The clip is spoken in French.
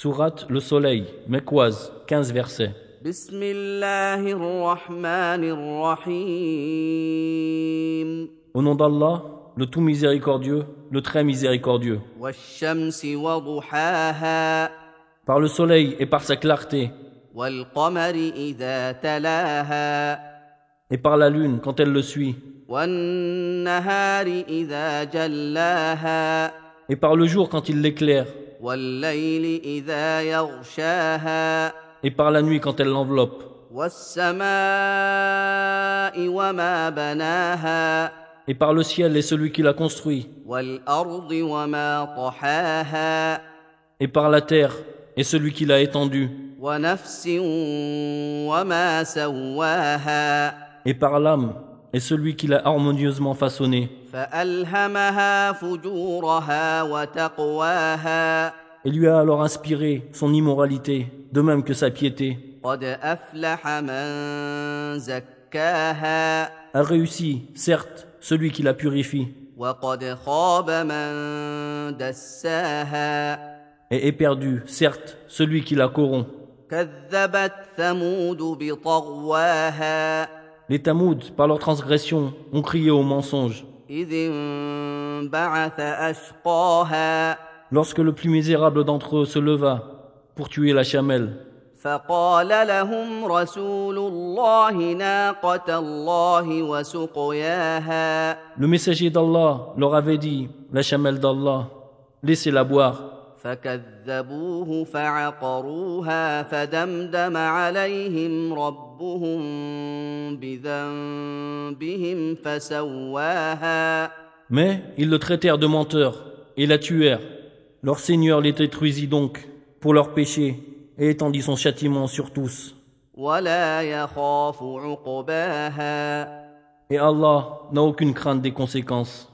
Sourate Le Soleil, Mekwaz, 15 versets. Au nom d'Allah, le tout miséricordieux, le très miséricordieux. Par le soleil et par sa clarté. Et par la lune quand elle le suit. Et par le jour quand il l'éclaire et par la nuit quand elle l'enveloppe, et par le ciel et celui qui l'a construit, et par la terre et celui qui l'a étendue, et par l'âme et celui qui l'a harmonieusement façonnée. Et lui a alors inspiré son immoralité, de même que sa piété. A réussi, certes, celui qui la purifie. Et est perdu, certes, celui qui la corrompt. Les Tamouds, par leur transgression, ont crié au mensonge. إذ انبعث أشقاها Lorsque le plus misérable d'entre eux se leva pour tuer la chamelle, فقال لهم رسول الله ناقة الله وسقياها le messager d'Allah leur avait dit, la chamelle d'Allah, laissez-la boire. فكذبوه فعقروها فدمدم عليهم ربهم بذنبهم Mais ils le traitèrent de menteur et la tuèrent. Leur Seigneur les détruisit donc pour leurs péchés et étendit son châtiment sur tous. Et Allah n'a aucune crainte des conséquences.